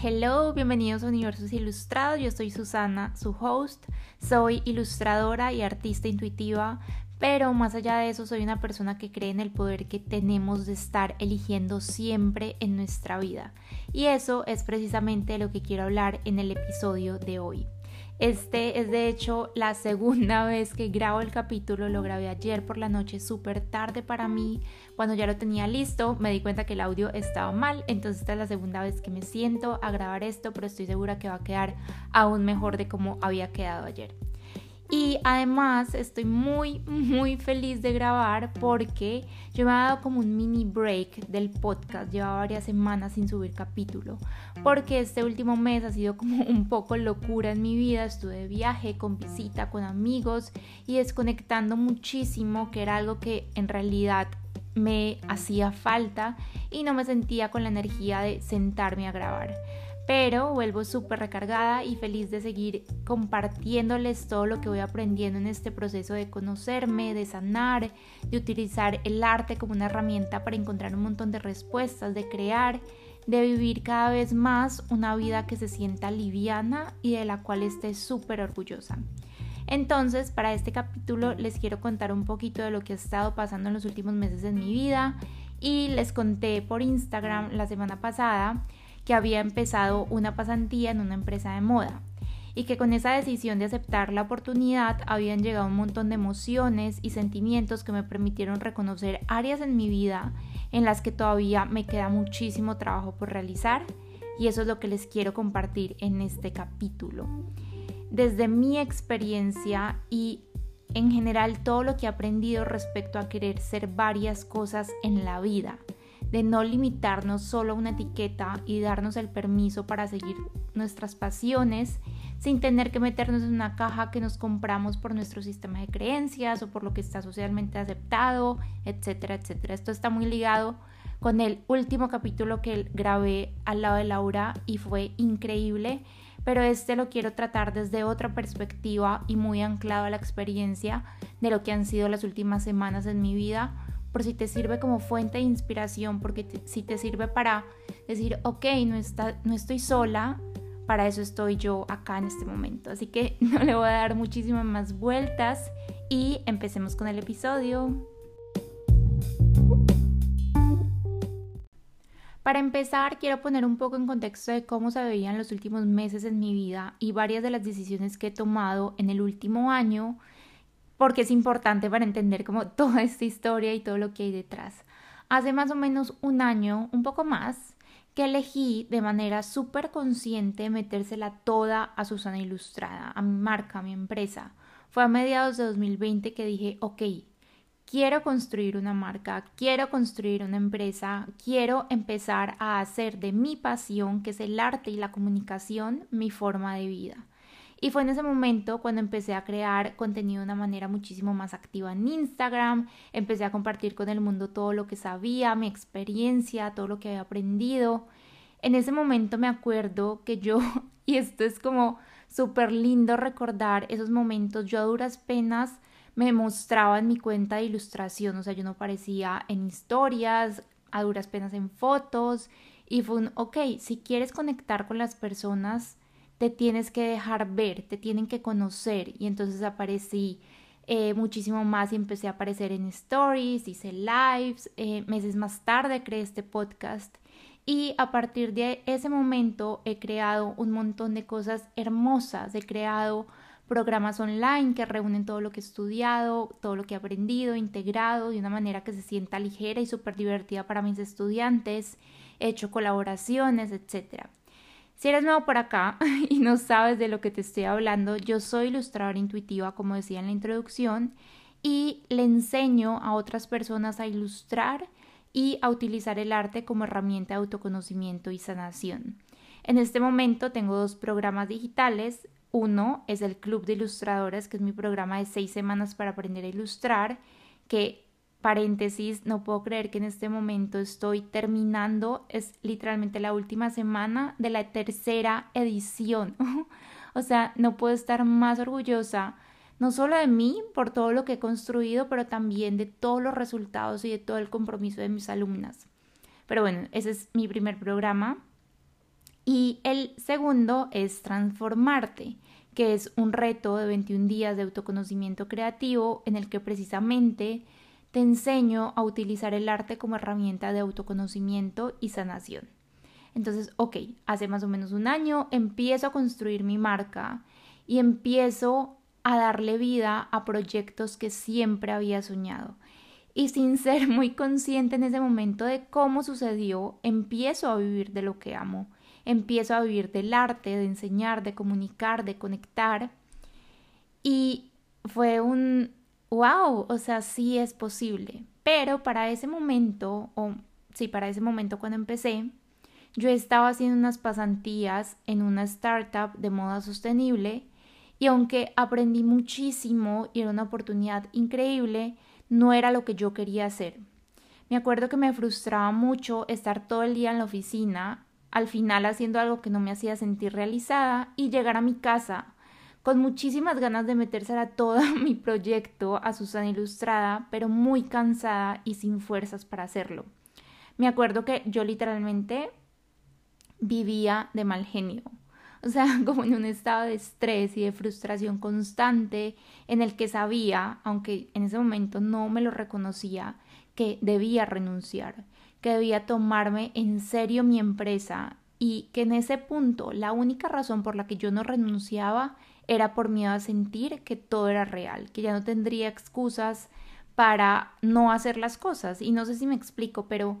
Hello, bienvenidos a Universos Ilustrados. Yo soy Susana, su host. Soy ilustradora y artista intuitiva, pero más allá de eso soy una persona que cree en el poder que tenemos de estar eligiendo siempre en nuestra vida. Y eso es precisamente lo que quiero hablar en el episodio de hoy. Este es de hecho la segunda vez que grabo el capítulo, lo grabé ayer por la noche súper tarde para mí. Cuando ya lo tenía listo me di cuenta que el audio estaba mal, entonces esta es la segunda vez que me siento a grabar esto, pero estoy segura que va a quedar aún mejor de como había quedado ayer. Y además estoy muy, muy feliz de grabar porque yo me he dado como un mini break del podcast. Llevaba varias semanas sin subir capítulo. Porque este último mes ha sido como un poco locura en mi vida. Estuve de viaje, con visita, con amigos y desconectando muchísimo, que era algo que en realidad me hacía falta y no me sentía con la energía de sentarme a grabar pero vuelvo súper recargada y feliz de seguir compartiéndoles todo lo que voy aprendiendo en este proceso de conocerme, de sanar, de utilizar el arte como una herramienta para encontrar un montón de respuestas, de crear, de vivir cada vez más una vida que se sienta liviana y de la cual esté súper orgullosa. Entonces, para este capítulo les quiero contar un poquito de lo que ha estado pasando en los últimos meses en mi vida y les conté por Instagram la semana pasada que había empezado una pasantía en una empresa de moda. Y que con esa decisión de aceptar la oportunidad habían llegado un montón de emociones y sentimientos que me permitieron reconocer áreas en mi vida en las que todavía me queda muchísimo trabajo por realizar. Y eso es lo que les quiero compartir en este capítulo. Desde mi experiencia y en general todo lo que he aprendido respecto a querer ser varias cosas en la vida de no limitarnos solo a una etiqueta y darnos el permiso para seguir nuestras pasiones sin tener que meternos en una caja que nos compramos por nuestro sistema de creencias o por lo que está socialmente aceptado, etcétera, etcétera. Esto está muy ligado con el último capítulo que grabé al lado de Laura y fue increíble, pero este lo quiero tratar desde otra perspectiva y muy anclado a la experiencia de lo que han sido las últimas semanas en mi vida por si te sirve como fuente de inspiración, porque si te sirve para decir, ok, no, está, no estoy sola, para eso estoy yo acá en este momento. Así que no le voy a dar muchísimas más vueltas y empecemos con el episodio. Para empezar, quiero poner un poco en contexto de cómo se veían los últimos meses en mi vida y varias de las decisiones que he tomado en el último año porque es importante para entender como toda esta historia y todo lo que hay detrás. Hace más o menos un año, un poco más, que elegí de manera súper consciente metérsela toda a Susana Ilustrada, a mi marca, a mi empresa. Fue a mediados de 2020 que dije, ok, quiero construir una marca, quiero construir una empresa, quiero empezar a hacer de mi pasión, que es el arte y la comunicación, mi forma de vida. Y fue en ese momento cuando empecé a crear contenido de una manera muchísimo más activa en Instagram, empecé a compartir con el mundo todo lo que sabía, mi experiencia, todo lo que había aprendido. En ese momento me acuerdo que yo, y esto es como súper lindo recordar esos momentos, yo a duras penas me mostraba en mi cuenta de ilustración, o sea, yo no parecía en historias, a duras penas en fotos, y fue un, ok, si quieres conectar con las personas, te tienes que dejar ver, te tienen que conocer. Y entonces aparecí eh, muchísimo más y empecé a aparecer en stories, hice lives, eh, meses más tarde creé este podcast. Y a partir de ese momento he creado un montón de cosas hermosas, he creado programas online que reúnen todo lo que he estudiado, todo lo que he aprendido, integrado de una manera que se sienta ligera y súper divertida para mis estudiantes, he hecho colaboraciones, etcétera. Si eres nuevo por acá y no sabes de lo que te estoy hablando, yo soy ilustradora intuitiva, como decía en la introducción, y le enseño a otras personas a ilustrar y a utilizar el arte como herramienta de autoconocimiento y sanación. En este momento tengo dos programas digitales. Uno es el Club de Ilustradores, que es mi programa de seis semanas para aprender a ilustrar, que paréntesis, no puedo creer que en este momento estoy terminando, es literalmente la última semana de la tercera edición. o sea, no puedo estar más orgullosa, no solo de mí por todo lo que he construido, pero también de todos los resultados y de todo el compromiso de mis alumnas. Pero bueno, ese es mi primer programa. Y el segundo es transformarte, que es un reto de 21 días de autoconocimiento creativo en el que precisamente te enseño a utilizar el arte como herramienta de autoconocimiento y sanación. Entonces, ok, hace más o menos un año empiezo a construir mi marca y empiezo a darle vida a proyectos que siempre había soñado. Y sin ser muy consciente en ese momento de cómo sucedió, empiezo a vivir de lo que amo. Empiezo a vivir del arte, de enseñar, de comunicar, de conectar. Y fue un, wow, o sea, sí es posible. Pero para ese momento, o sí, para ese momento cuando empecé, yo estaba haciendo unas pasantías en una startup de moda sostenible y aunque aprendí muchísimo y era una oportunidad increíble, no era lo que yo quería hacer. Me acuerdo que me frustraba mucho estar todo el día en la oficina, al final haciendo algo que no me hacía sentir realizada y llegar a mi casa con muchísimas ganas de meterse a todo mi proyecto a Susana Ilustrada, pero muy cansada y sin fuerzas para hacerlo. Me acuerdo que yo literalmente vivía de mal genio, o sea, como en un estado de estrés y de frustración constante en el que sabía, aunque en ese momento no me lo reconocía, que debía renunciar, que debía tomarme en serio mi empresa y que en ese punto la única razón por la que yo no renunciaba era por miedo a sentir que todo era real, que ya no tendría excusas para no hacer las cosas. Y no sé si me explico, pero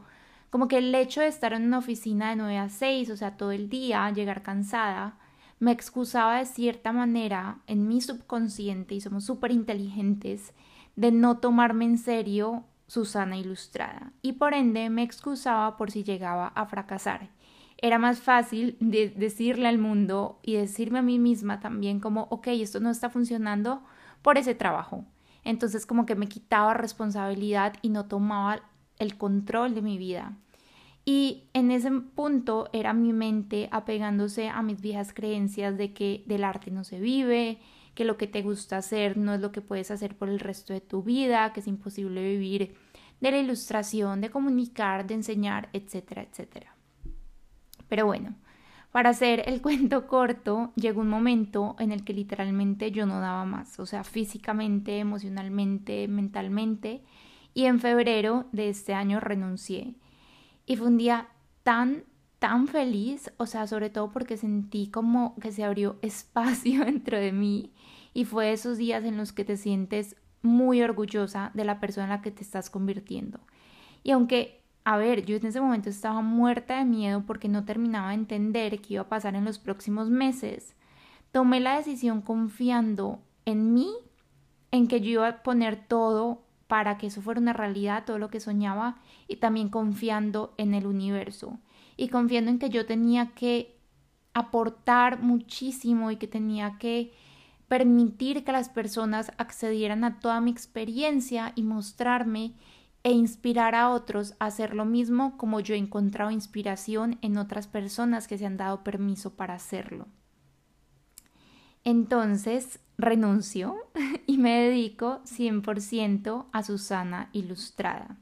como que el hecho de estar en una oficina de 9 a 6, o sea, todo el día, llegar cansada, me excusaba de cierta manera en mi subconsciente, y somos súper inteligentes, de no tomarme en serio Susana Ilustrada. Y por ende me excusaba por si llegaba a fracasar era más fácil de decirle al mundo y decirme a mí misma también como, ok, esto no está funcionando por ese trabajo. Entonces como que me quitaba responsabilidad y no tomaba el control de mi vida. Y en ese punto era mi mente apegándose a mis viejas creencias de que del arte no se vive, que lo que te gusta hacer no es lo que puedes hacer por el resto de tu vida, que es imposible vivir de la ilustración, de comunicar, de enseñar, etcétera, etcétera. Pero bueno, para hacer el cuento corto, llegó un momento en el que literalmente yo no daba más, o sea, físicamente, emocionalmente, mentalmente, y en febrero de este año renuncié. Y fue un día tan, tan feliz, o sea, sobre todo porque sentí como que se abrió espacio dentro de mí y fue esos días en los que te sientes muy orgullosa de la persona en la que te estás convirtiendo. Y aunque a ver, yo en ese momento estaba muerta de miedo porque no terminaba de entender qué iba a pasar en los próximos meses. Tomé la decisión confiando en mí, en que yo iba a poner todo para que eso fuera una realidad, todo lo que soñaba, y también confiando en el universo y confiando en que yo tenía que aportar muchísimo y que tenía que permitir que las personas accedieran a toda mi experiencia y mostrarme e inspirar a otros a hacer lo mismo como yo he encontrado inspiración en otras personas que se han dado permiso para hacerlo. Entonces renuncio y me dedico 100% a Susana Ilustrada.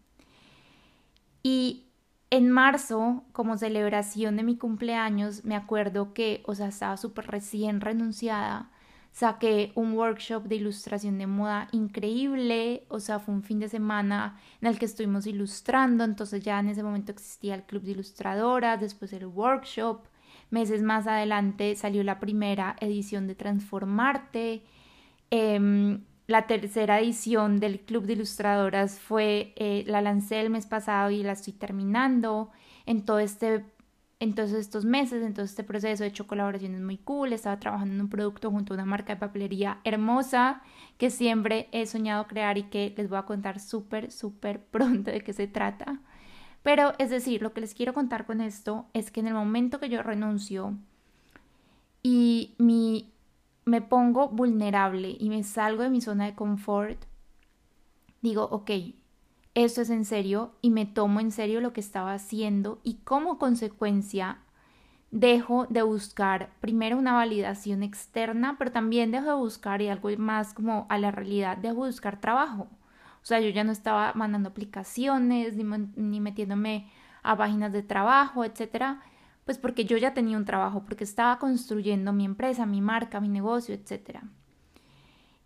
Y en marzo, como celebración de mi cumpleaños, me acuerdo que, o sea, estaba súper recién renunciada saqué un workshop de ilustración de moda increíble, o sea, fue un fin de semana en el que estuvimos ilustrando, entonces ya en ese momento existía el club de ilustradoras, después el workshop, meses más adelante salió la primera edición de Transformarte, em, la tercera edición del club de ilustradoras fue, eh, la lancé el mes pasado y la estoy terminando, en todo este en todos estos meses, en todo este proceso he hecho colaboraciones muy cool, estaba trabajando en un producto junto a una marca de papelería hermosa que siempre he soñado crear y que les voy a contar súper, súper pronto de qué se trata. Pero es decir, lo que les quiero contar con esto es que en el momento que yo renuncio y mi, me pongo vulnerable y me salgo de mi zona de confort, digo, ok, esto es en serio y me tomo en serio lo que estaba haciendo y como consecuencia dejo de buscar primero una validación externa, pero también dejo de buscar y algo más como a la realidad, dejo de buscar trabajo. O sea, yo ya no estaba mandando aplicaciones ni, ni metiéndome a páginas de trabajo, etcétera, pues porque yo ya tenía un trabajo, porque estaba construyendo mi empresa, mi marca, mi negocio, etc.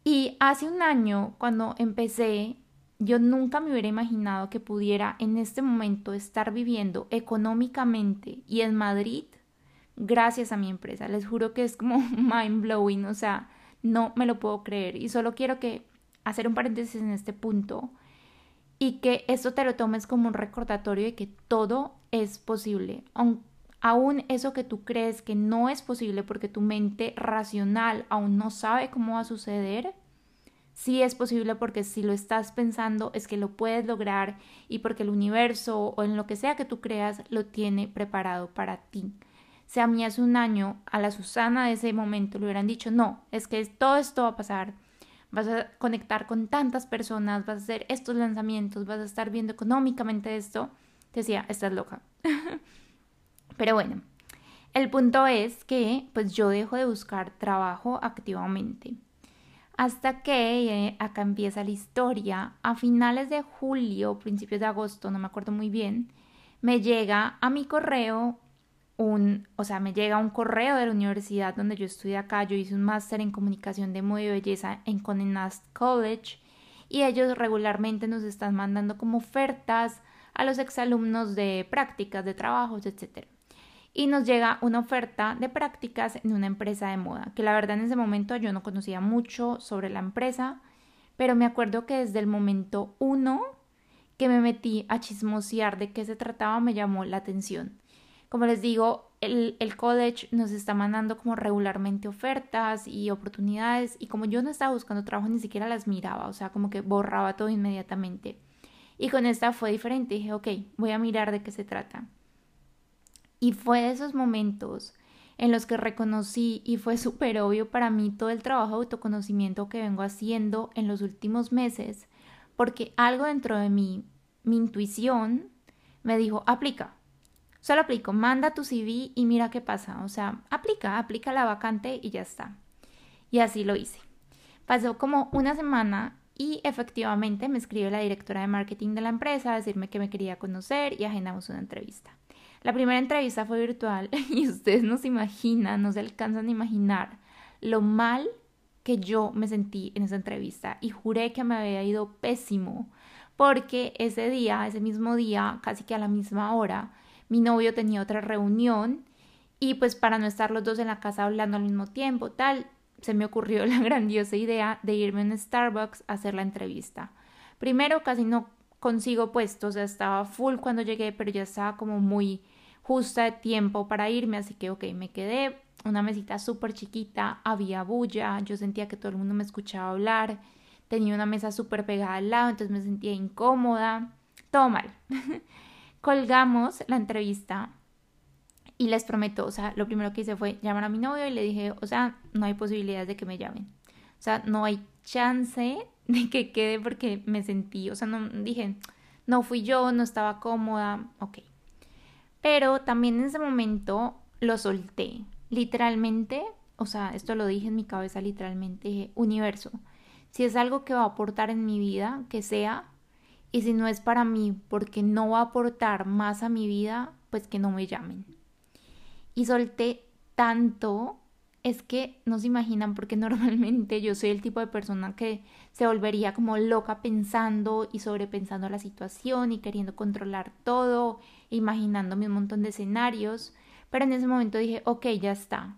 Y hace un año, cuando empecé, yo nunca me hubiera imaginado que pudiera en este momento estar viviendo económicamente y en Madrid gracias a mi empresa. Les juro que es como mind blowing, o sea, no me lo puedo creer. Y solo quiero hacer un paréntesis en este punto y que esto te lo tomes como un recordatorio de que todo es posible. Aún eso que tú crees que no es posible porque tu mente racional aún no sabe cómo va a suceder, sí es posible porque si lo estás pensando es que lo puedes lograr y porque el universo o en lo que sea que tú creas lo tiene preparado para ti. Si a mí hace un año a la Susana de ese momento le hubieran dicho, no, es que todo esto va a pasar, vas a conectar con tantas personas, vas a hacer estos lanzamientos, vas a estar viendo económicamente esto, te decía, estás loca. Pero bueno, el punto es que pues yo dejo de buscar trabajo activamente. Hasta que eh, acá empieza la historia, a finales de julio, principios de agosto, no me acuerdo muy bien, me llega a mi correo un, o sea, me llega un correo de la universidad donde yo estudié acá, yo hice un máster en comunicación de moda y belleza en Condé Nast College y ellos regularmente nos están mandando como ofertas a los exalumnos de prácticas, de trabajos, etc. Y nos llega una oferta de prácticas en una empresa de moda, que la verdad en ese momento yo no conocía mucho sobre la empresa, pero me acuerdo que desde el momento uno que me metí a chismosear de qué se trataba me llamó la atención. Como les digo, el, el, college nos está mandando como regularmente ofertas y oportunidades y como yo no estaba buscando trabajo ni siquiera las miraba, o sea, como que borraba todo inmediatamente. Y con esta fue diferente, dije, ok, voy a mirar de qué se trata. Y fue de esos momentos en los que reconocí y fue súper obvio para mí todo el trabajo de autoconocimiento que vengo haciendo en los últimos meses, porque algo dentro de mí, mi intuición, me dijo, aplica, Solo aplico, manda tu CV y mira qué pasa. O sea, aplica, aplica la vacante y ya está. Y así lo hice. Pasó como una semana y efectivamente me escribe la directora de marketing de la empresa a decirme que me quería conocer y agendamos una entrevista. La primera entrevista fue virtual y ustedes no se imaginan, no se alcanzan a imaginar lo mal que yo me sentí en esa entrevista y juré que me había ido pésimo porque ese día, ese mismo día, casi que a la misma hora, mi novio tenía otra reunión y pues para no estar los dos en la casa hablando al mismo tiempo, tal, se me ocurrió la grandiosa idea de irme a un Starbucks a hacer la entrevista. Primero casi no consigo puesto, o sea, estaba full cuando llegué, pero ya estaba como muy justa de tiempo para irme, así que ok, me quedé, una mesita súper chiquita, había bulla, yo sentía que todo el mundo me escuchaba hablar, tenía una mesa súper pegada al lado, entonces me sentía incómoda, todo mal. colgamos la entrevista y les prometo, o sea, lo primero que hice fue llamar a mi novio y le dije, o sea, no hay posibilidades de que me llamen. O sea, no hay chance de que quede porque me sentí, o sea, no dije, no fui yo, no estaba cómoda, ok. Pero también en ese momento lo solté, literalmente, o sea, esto lo dije en mi cabeza literalmente, dije, universo, si es algo que va a aportar en mi vida, que sea, y si no es para mí porque no va a aportar más a mi vida, pues que no me llamen. Y solté tanto, es que no se imaginan porque normalmente yo soy el tipo de persona que se volvería como loca pensando y sobrepensando la situación y queriendo controlar todo, imaginándome un montón de escenarios, pero en ese momento dije, ok, ya está,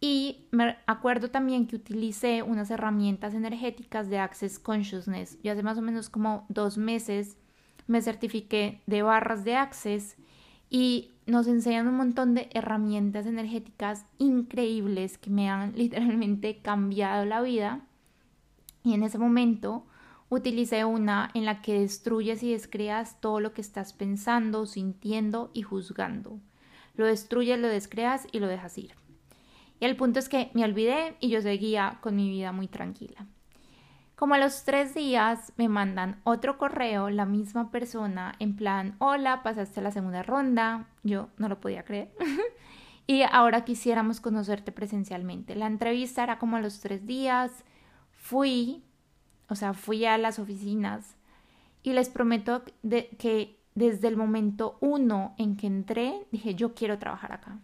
y me acuerdo también que utilicé unas herramientas energéticas de Access Consciousness. Yo hace más o menos como dos meses me certifiqué de barras de Access y nos enseñan un montón de herramientas energéticas increíbles que me han literalmente cambiado la vida. Y en ese momento utilicé una en la que destruyes y descreas todo lo que estás pensando, sintiendo y juzgando. Lo destruyes, lo descreas y lo dejas ir. Y el punto es que me olvidé y yo seguía con mi vida muy tranquila. Como a los tres días me mandan otro correo, la misma persona, en plan, hola, pasaste la segunda ronda. Yo no lo podía creer. y ahora quisiéramos conocerte presencialmente. La entrevista era como a los tres días. Fui, o sea, fui a las oficinas y les prometo de, que desde el momento uno en que entré, dije, yo quiero trabajar acá.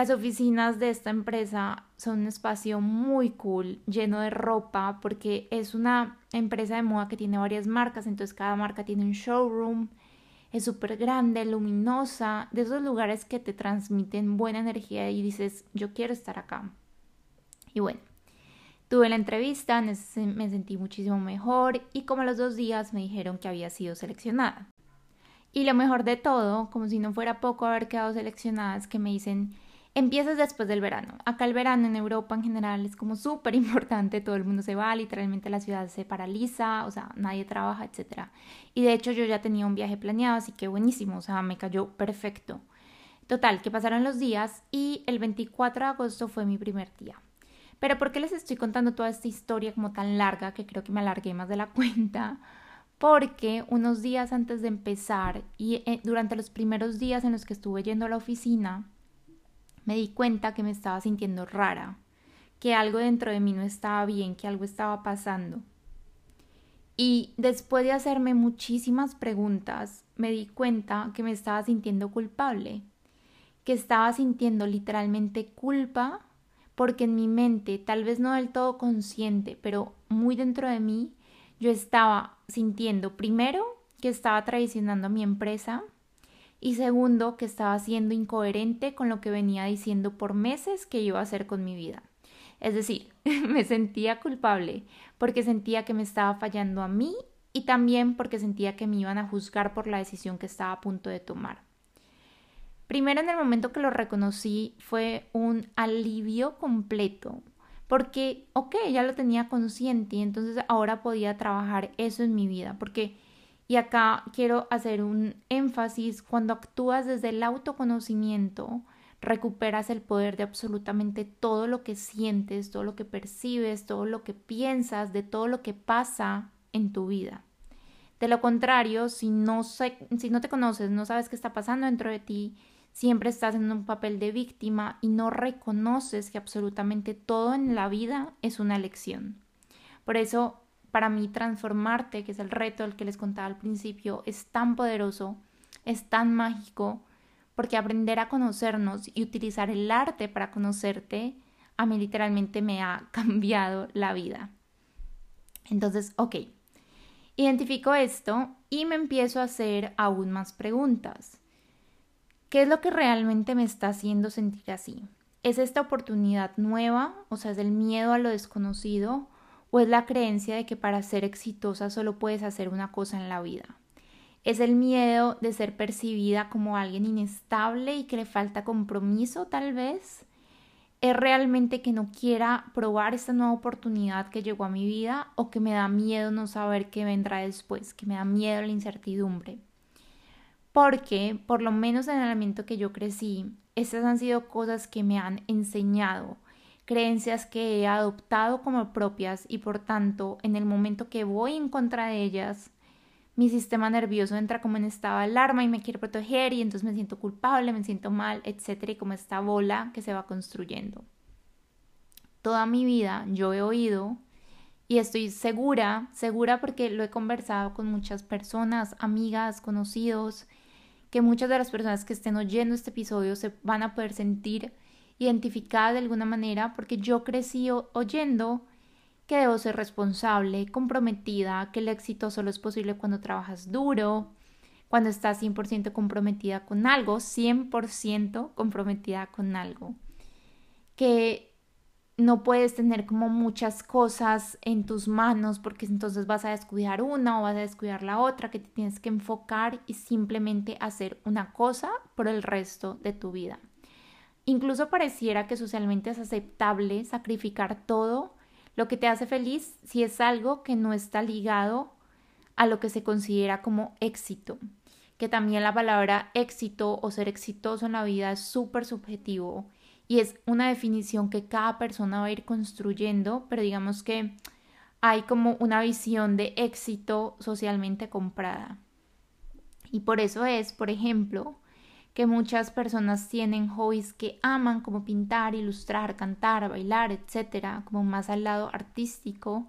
Las oficinas de esta empresa son un espacio muy cool, lleno de ropa, porque es una empresa de moda que tiene varias marcas, entonces cada marca tiene un showroom, es súper grande, luminosa, de esos lugares que te transmiten buena energía y dices, yo quiero estar acá. Y bueno, tuve la entrevista, me sentí muchísimo mejor y como a los dos días me dijeron que había sido seleccionada. Y lo mejor de todo, como si no fuera poco haber quedado seleccionada, es que me dicen, empiezas después del verano. Acá el verano en Europa en general es como súper importante, todo el mundo se va, literalmente la ciudad se paraliza, o sea, nadie trabaja, etc. Y de hecho yo ya tenía un viaje planeado, así que buenísimo, o sea, me cayó perfecto. Total, que pasaron los días y el 24 de agosto fue mi primer día. Pero ¿por qué les estoy contando toda esta historia como tan larga que creo que me alargué más de la cuenta? Porque unos días antes de empezar y eh, durante los primeros días en los que estuve yendo a la oficina, me di cuenta que me estaba sintiendo rara, que algo dentro de mí no estaba bien, que algo estaba pasando. Y después de hacerme muchísimas preguntas, me di cuenta que me estaba sintiendo culpable, que estaba sintiendo literalmente culpa porque en mi mente, tal vez no del todo consciente, pero muy dentro de mí, yo estaba sintiendo primero que estaba traicionando a mi empresa y segundo que estaba siendo incoherente con lo que venía diciendo por meses que iba a hacer con mi vida. Es decir, me sentía culpable porque sentía que me estaba fallando a mí y también porque sentía que me iban a juzgar por la decisión que estaba a punto de tomar. Primero en el momento que lo reconocí fue un alivio completo, porque, ok, ya lo tenía consciente y entonces ahora podía trabajar eso en mi vida, porque, y acá quiero hacer un énfasis, cuando actúas desde el autoconocimiento, recuperas el poder de absolutamente todo lo que sientes, todo lo que percibes, todo lo que piensas, de todo lo que pasa en tu vida. De lo contrario, si no, si no te conoces, no sabes qué está pasando dentro de ti, siempre estás en un papel de víctima y no reconoces que absolutamente todo en la vida es una lección. Por eso, para mí, transformarte, que es el reto al que les contaba al principio, es tan poderoso, es tan mágico, porque aprender a conocernos y utilizar el arte para conocerte, a mí literalmente me ha cambiado la vida. Entonces, ok, identifico esto y me empiezo a hacer aún más preguntas. ¿Qué es lo que realmente me está haciendo sentir así? ¿Es esta oportunidad nueva? O sea, ¿es el miedo a lo desconocido? ¿O es la creencia de que para ser exitosa solo puedes hacer una cosa en la vida? ¿Es el miedo de ser percibida como alguien inestable y que le falta compromiso tal vez? ¿Es realmente que no quiera probar esta nueva oportunidad que llegó a mi vida o que me da miedo no saber qué vendrá después, que me da miedo la incertidumbre? porque por lo menos en el ambiente que yo crecí, estas han sido cosas que me han enseñado, creencias que he adoptado como propias y por tanto en el momento que voy en contra de ellas, mi sistema nervioso entra como en estado de alarma y me quiere proteger y entonces me siento culpable, me siento mal, etcétera, y como esta bola que se va construyendo. Toda mi vida yo he oído y estoy segura, segura porque lo he conversado con muchas personas, amigas, conocidos, que muchas de las personas que estén oyendo este episodio se van a poder sentir identificadas de alguna manera porque yo crecí oyendo que debo ser responsable, comprometida, que el éxito solo es posible cuando trabajas duro, cuando estás 100% comprometida con algo, 100% comprometida con algo, que no puedes tener como muchas cosas en tus manos porque entonces vas a descuidar una o vas a descuidar la otra, que te tienes que enfocar y simplemente hacer una cosa por el resto de tu vida. Incluso pareciera que socialmente es aceptable sacrificar todo lo que te hace feliz si es algo que no está ligado a lo que se considera como éxito. Que también la palabra éxito o ser exitoso en la vida es súper subjetivo y es una definición que cada persona va a ir construyendo, pero digamos que hay como una visión de éxito socialmente comprada. Y por eso es, por ejemplo, que muchas personas tienen hobbies que aman como pintar, ilustrar, cantar, bailar, etcétera, como más al lado artístico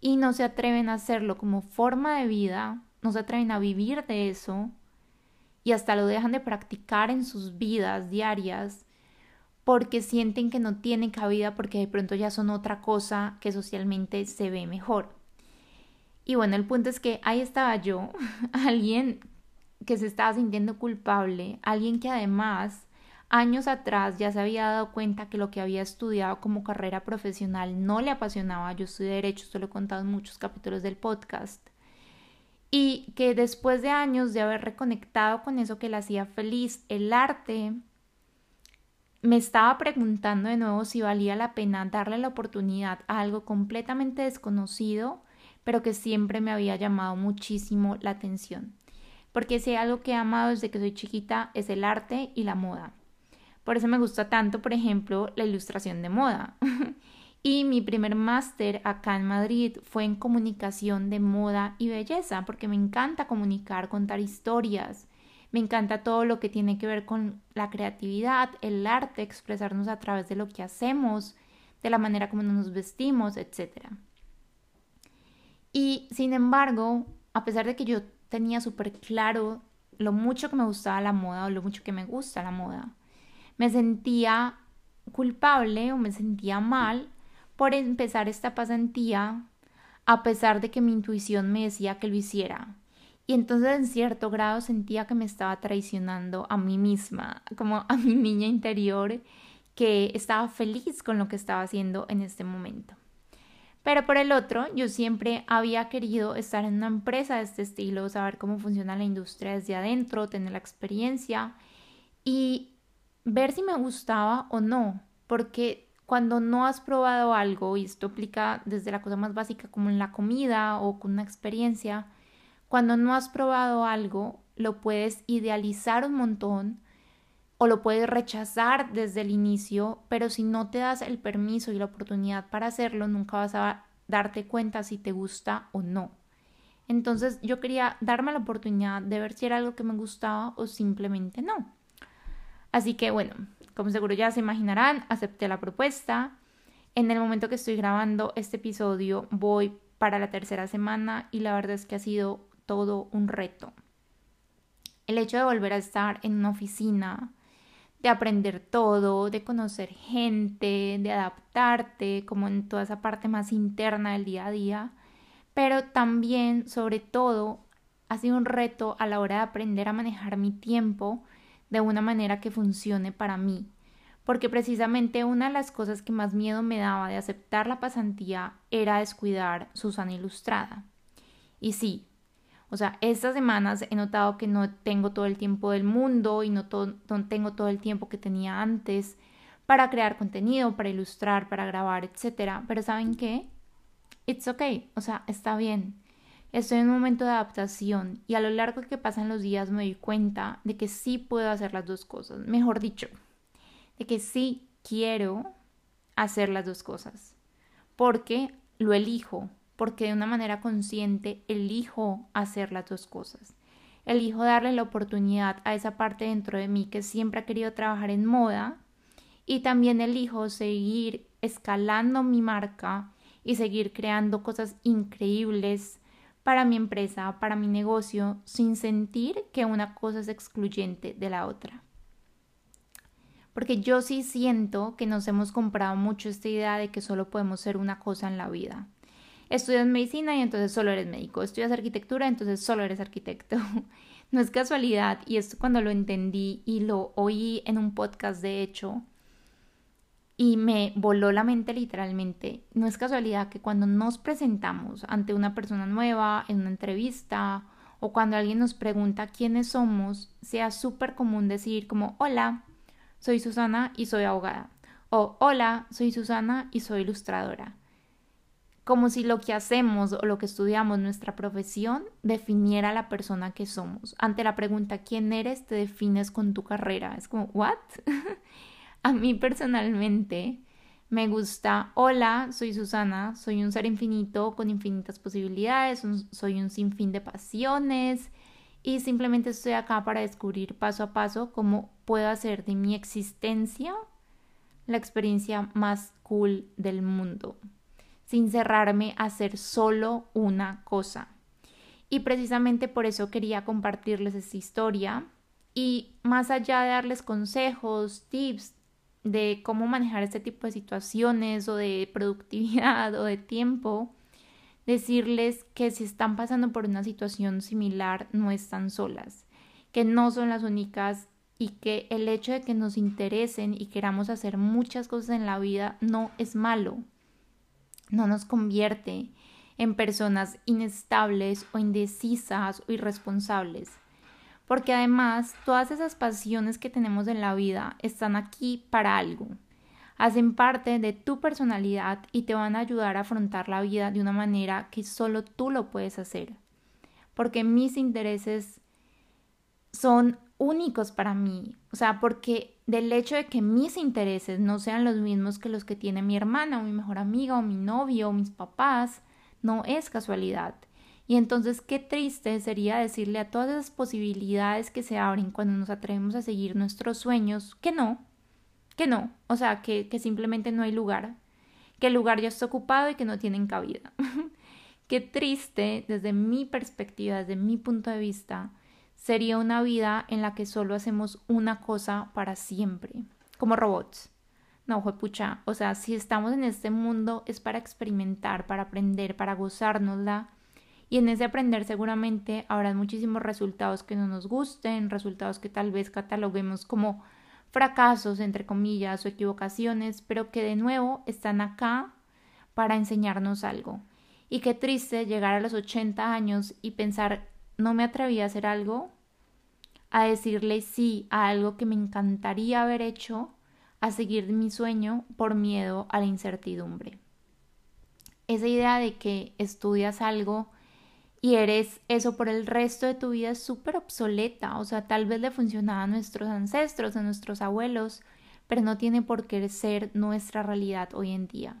y no se atreven a hacerlo como forma de vida no se atreven a vivir de eso y hasta lo dejan de practicar en sus vidas diarias porque sienten que no tienen cabida porque de pronto ya son otra cosa que socialmente se ve mejor. Y bueno, el punto es que ahí estaba yo, alguien que se estaba sintiendo culpable, alguien que además años atrás ya se había dado cuenta que lo que había estudiado como carrera profesional no le apasionaba. Yo estudié derecho, esto lo he contado en muchos capítulos del podcast. Y que después de años de haber reconectado con eso que le hacía feliz, el arte, me estaba preguntando de nuevo si valía la pena darle la oportunidad a algo completamente desconocido pero que siempre me había llamado muchísimo la atención. Porque si algo que he amado desde que soy chiquita es el arte y la moda. Por eso me gusta tanto, por ejemplo, la ilustración de moda. y mi primer máster acá en Madrid fue en comunicación de moda y belleza, porque me encanta comunicar, contar historias. Me encanta todo lo que tiene que ver con la creatividad, el arte, expresarnos a través de lo que hacemos, de la manera como nos vestimos, etc. Y sin embargo, a pesar de que yo tenía súper claro lo mucho que me gustaba la moda o lo mucho que me gusta la moda, me sentía culpable o me sentía mal por empezar esta pasantía a pesar de que mi intuición me decía que lo hiciera. Y entonces en cierto grado sentía que me estaba traicionando a mí misma, como a mi niña interior que estaba feliz con lo que estaba haciendo en este momento. Pero por el otro, yo siempre había querido estar en una empresa de este estilo, saber cómo funciona la industria desde adentro, tener la experiencia y ver si me gustaba o no, porque cuando no has probado algo, y esto aplica desde la cosa más básica como en la comida o con una experiencia, cuando no has probado algo, lo puedes idealizar un montón o lo puedes rechazar desde el inicio, pero si no te das el permiso y la oportunidad para hacerlo, nunca vas a darte cuenta si te gusta o no. Entonces yo quería darme la oportunidad de ver si era algo que me gustaba o simplemente no. Así que bueno, como seguro ya se imaginarán, acepté la propuesta. En el momento que estoy grabando este episodio voy para la tercera semana y la verdad es que ha sido todo un reto. El hecho de volver a estar en una oficina de aprender todo, de conocer gente, de adaptarte, como en toda esa parte más interna del día a día, pero también, sobre todo, ha sido un reto a la hora de aprender a manejar mi tiempo de una manera que funcione para mí, porque precisamente una de las cosas que más miedo me daba de aceptar la pasantía era descuidar Susana Ilustrada. Y sí, o sea, estas semanas he notado que no tengo todo el tiempo del mundo y no, no tengo todo el tiempo que tenía antes para crear contenido, para ilustrar, para grabar, etc. Pero ¿saben qué? It's okay, o sea, está bien. Estoy en un momento de adaptación y a lo largo que pasan los días me doy cuenta de que sí puedo hacer las dos cosas. Mejor dicho, de que sí quiero hacer las dos cosas. Porque lo elijo, porque de una manera consciente elijo hacer las dos cosas. Elijo darle la oportunidad a esa parte dentro de mí que siempre ha querido trabajar en moda y también elijo seguir escalando mi marca y seguir creando cosas increíbles para mi empresa, para mi negocio, sin sentir que una cosa es excluyente de la otra. Porque yo sí siento que nos hemos comprado mucho esta idea de que solo podemos ser una cosa en la vida estudias medicina y entonces solo eres médico, estudias arquitectura, entonces solo eres arquitecto. no es casualidad y esto cuando lo entendí y lo oí en un podcast de hecho y me voló la mente literalmente. No es casualidad que cuando nos presentamos ante una persona nueva en una entrevista o cuando alguien nos pregunta quiénes somos, sea súper común decir como hola, soy Susana y soy abogada o hola, soy Susana y soy ilustradora como si lo que hacemos o lo que estudiamos, nuestra profesión, definiera la persona que somos. Ante la pregunta ¿quién eres? te defines con tu carrera. Es como, ¿what? A mí personalmente me gusta, hola, soy Susana, soy un ser infinito con infinitas posibilidades, soy un sinfín de pasiones y simplemente estoy acá para descubrir paso a paso cómo puedo hacer de mi existencia la experiencia más cool del mundo sin cerrarme a hacer solo una cosa. Y precisamente por eso quería compartirles esta historia. Y más allá de darles consejos, tips de cómo manejar este tipo de situaciones o de productividad o de tiempo, decirles que si están pasando por una situación similar no están solas, que no son las únicas y que el hecho de que nos interesen y queramos hacer muchas cosas en la vida no es malo, no nos convierte en personas inestables o indecisas o irresponsables. Porque además todas esas pasiones que tenemos en la vida están aquí para algo. Hacen parte de tu personalidad y te van a ayudar a afrontar la vida de una manera que solo tú lo puedes hacer. Porque mis intereses son únicos para mí. O sea, porque del hecho de que mis intereses no sean los mismos que los que tiene mi hermana o mi mejor amiga o mi novio o mis papás, no es casualidad. Y entonces qué triste sería decirle a todas esas posibilidades que se abren cuando nos atrevemos a seguir nuestros sueños que no, que no, o sea, que, que simplemente no hay lugar, que el lugar ya está ocupado y que no tienen cabida. qué triste desde mi perspectiva, desde mi punto de vista, sería una vida en la que solo hacemos una cosa para siempre, como robots. No, pucha, o sea, si estamos en este mundo es para experimentar, para aprender, para gozárnosla. Y en ese aprender seguramente habrá muchísimos resultados que no nos gusten, resultados que tal vez cataloguemos como fracasos, entre comillas, o equivocaciones, pero que de nuevo están acá para enseñarnos algo. Y qué triste llegar a los 80 años y pensar, no me atreví a hacer algo, a decirle sí a algo que me encantaría haber hecho a seguir mi sueño por miedo a la incertidumbre. Esa idea de que estudias algo y eres eso por el resto de tu vida es súper obsoleta, o sea, tal vez le funcionaba a nuestros ancestros, a nuestros abuelos, pero no tiene por qué ser nuestra realidad hoy en día.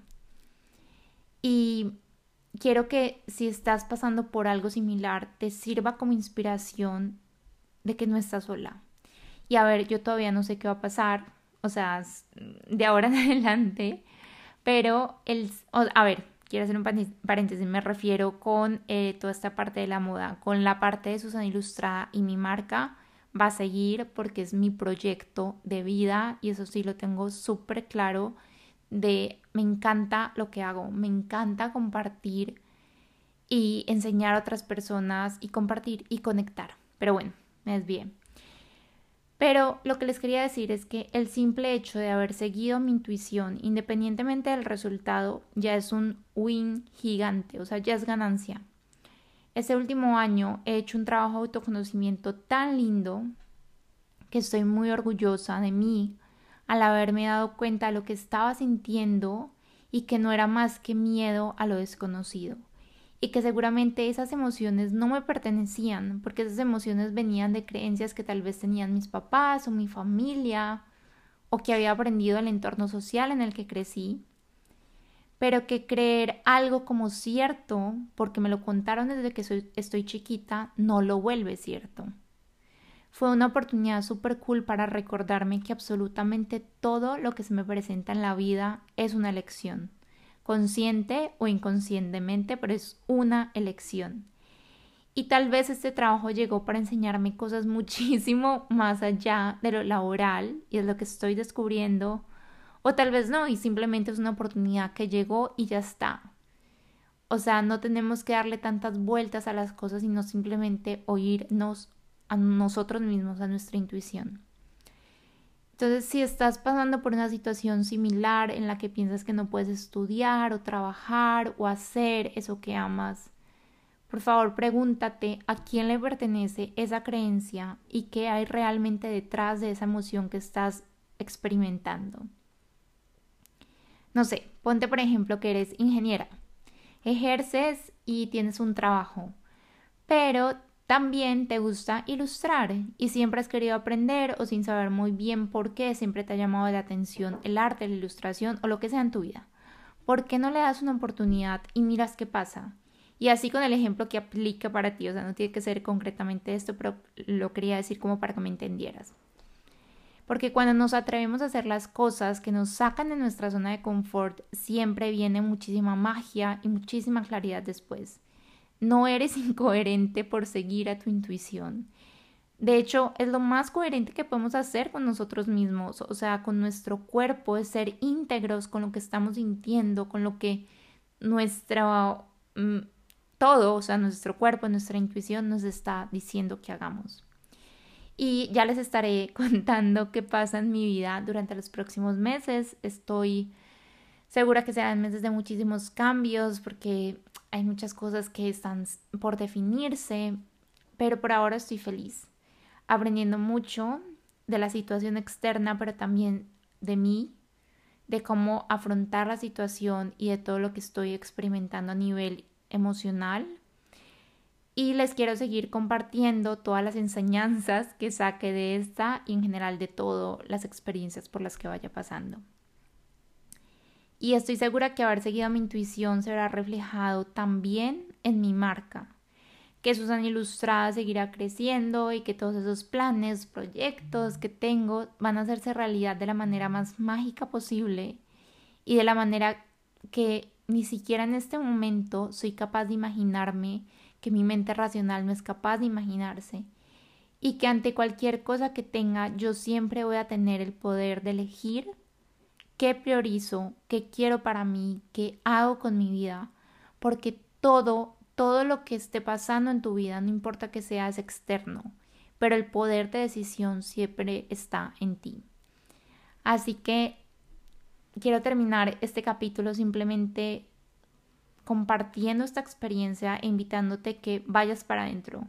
Y quiero que si estás pasando por algo similar, te sirva como inspiración de que no estás sola. Y a ver, yo todavía no sé qué va a pasar, o sea, de ahora en adelante, pero el, a ver, quiero hacer un paréntesis, me refiero con eh, toda esta parte de la moda, con la parte de Susana Ilustrada y mi marca va a seguir porque es mi proyecto de vida y eso sí lo tengo súper claro de me encanta lo que hago, me encanta compartir y enseñar a otras personas y compartir y conectar. Pero bueno, me desvié. Pero lo que les quería decir es que el simple hecho de haber seguido mi intuición, independientemente del resultado, ya es un win gigante, o sea, ya es ganancia. Este último año he hecho un trabajo de autoconocimiento tan lindo que estoy muy orgullosa de mí al haberme dado cuenta de lo que estaba sintiendo y que no era más que miedo a lo desconocido y que seguramente esas emociones no me pertenecían, porque esas emociones venían de creencias que tal vez tenían mis papás o mi familia, o que había aprendido el entorno social en el que crecí, pero que creer algo como cierto, porque me lo contaron desde que soy, estoy chiquita, no lo vuelve cierto. Fue una oportunidad súper cool para recordarme que absolutamente todo lo que se me presenta en la vida es una elección consciente o inconscientemente, pero es una elección. Y tal vez este trabajo llegó para enseñarme cosas muchísimo más allá de lo laboral y es lo que estoy descubriendo. O tal vez no, y simplemente es una oportunidad que llegó y ya está. O sea, no tenemos que darle tantas vueltas a las cosas, sino simplemente oírnos a nosotros mismos, a nuestra intuición. Entonces, si estás pasando por una situación similar en la que piensas que no puedes estudiar o trabajar o hacer eso que amas, por favor pregúntate a quién le pertenece esa creencia y qué hay realmente detrás de esa emoción que estás experimentando. No sé, ponte por ejemplo que eres ingeniera, ejerces y tienes un trabajo, pero también te gusta ilustrar y siempre has querido aprender o sin saber muy bien por qué siempre te ha llamado la atención el arte, la ilustración o lo que sea en tu vida. ¿Por qué no le das una oportunidad y miras qué pasa? Y así con el ejemplo que aplica para ti, o sea, no tiene que ser concretamente esto, pero lo quería decir como para que me entendieras. Porque cuando nos atrevemos a hacer las cosas que nos sacan de nuestra zona de confort, siempre viene muchísima magia y muchísima claridad después no eres incoherente por seguir a tu intuición. De hecho, es lo más coherente que podemos hacer con nosotros mismos, o sea, con nuestro cuerpo, es ser íntegros con lo que estamos sintiendo, con lo que nuestro mm, todo, o sea, nuestro cuerpo, nuestra intuición nos está diciendo que hagamos. Y ya les estaré contando qué pasa en mi vida durante los próximos meses. Estoy segura que serán meses de muchísimos cambios porque hay muchas cosas que están por definirse, pero por ahora estoy feliz, aprendiendo mucho de la situación externa, pero también de mí, de cómo afrontar la situación y de todo lo que estoy experimentando a nivel emocional. Y les quiero seguir compartiendo todas las enseñanzas que saque de esta y en general de todas las experiencias por las que vaya pasando. Y estoy segura que haber seguido mi intuición será reflejado también en mi marca, que Susana Ilustrada seguirá creciendo y que todos esos planes, proyectos que tengo van a hacerse realidad de la manera más mágica posible y de la manera que ni siquiera en este momento soy capaz de imaginarme, que mi mente racional no es capaz de imaginarse y que ante cualquier cosa que tenga yo siempre voy a tener el poder de elegir qué priorizo, qué quiero para mí, qué hago con mi vida, porque todo, todo lo que esté pasando en tu vida, no importa que seas externo, pero el poder de decisión siempre está en ti. Así que quiero terminar este capítulo simplemente compartiendo esta experiencia e invitándote que vayas para adentro,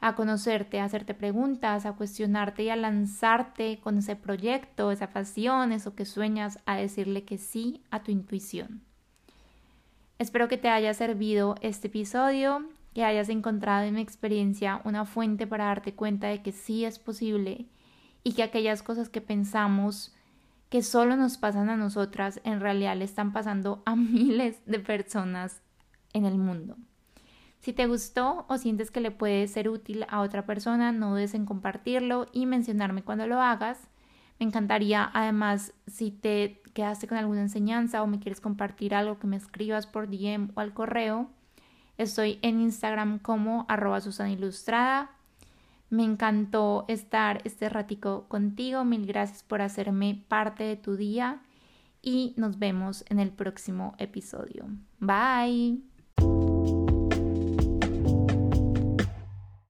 a conocerte, a hacerte preguntas, a cuestionarte y a lanzarte con ese proyecto, esa pasión, eso que sueñas, a decirle que sí a tu intuición. Espero que te haya servido este episodio, que hayas encontrado en mi experiencia una fuente para darte cuenta de que sí es posible y que aquellas cosas que pensamos que solo nos pasan a nosotras en realidad le están pasando a miles de personas en el mundo. Si te gustó o sientes que le puede ser útil a otra persona, no dudes en compartirlo y mencionarme cuando lo hagas. Me encantaría, además, si te quedaste con alguna enseñanza o me quieres compartir algo, que me escribas por DM o al correo. Estoy en Instagram como arroba Susana Ilustrada. Me encantó estar este ratico contigo. Mil gracias por hacerme parte de tu día y nos vemos en el próximo episodio. Bye.